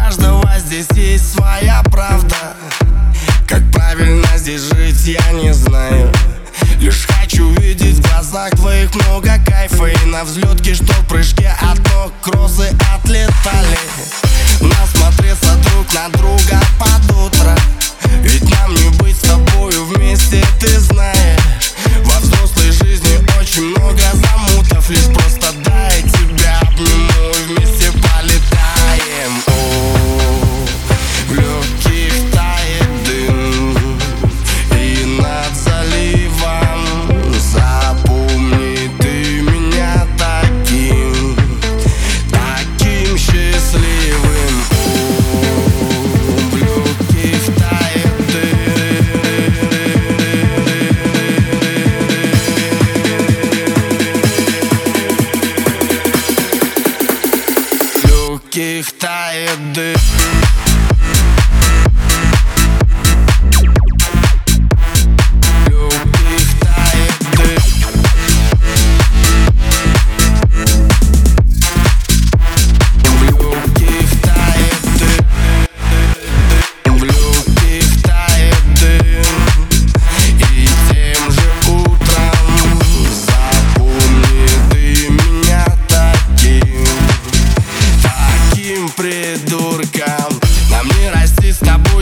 каждого здесь есть своя правда. Как правильно здесь жить, я не знаю. Лишь хочу видеть в глазах твоих много кайфа И на взлетке, что в прыжке а от ног кроссы отлетали.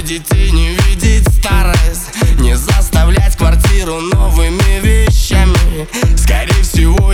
детей не видеть старость Не заставлять квартиру новыми вещами. Скорее всего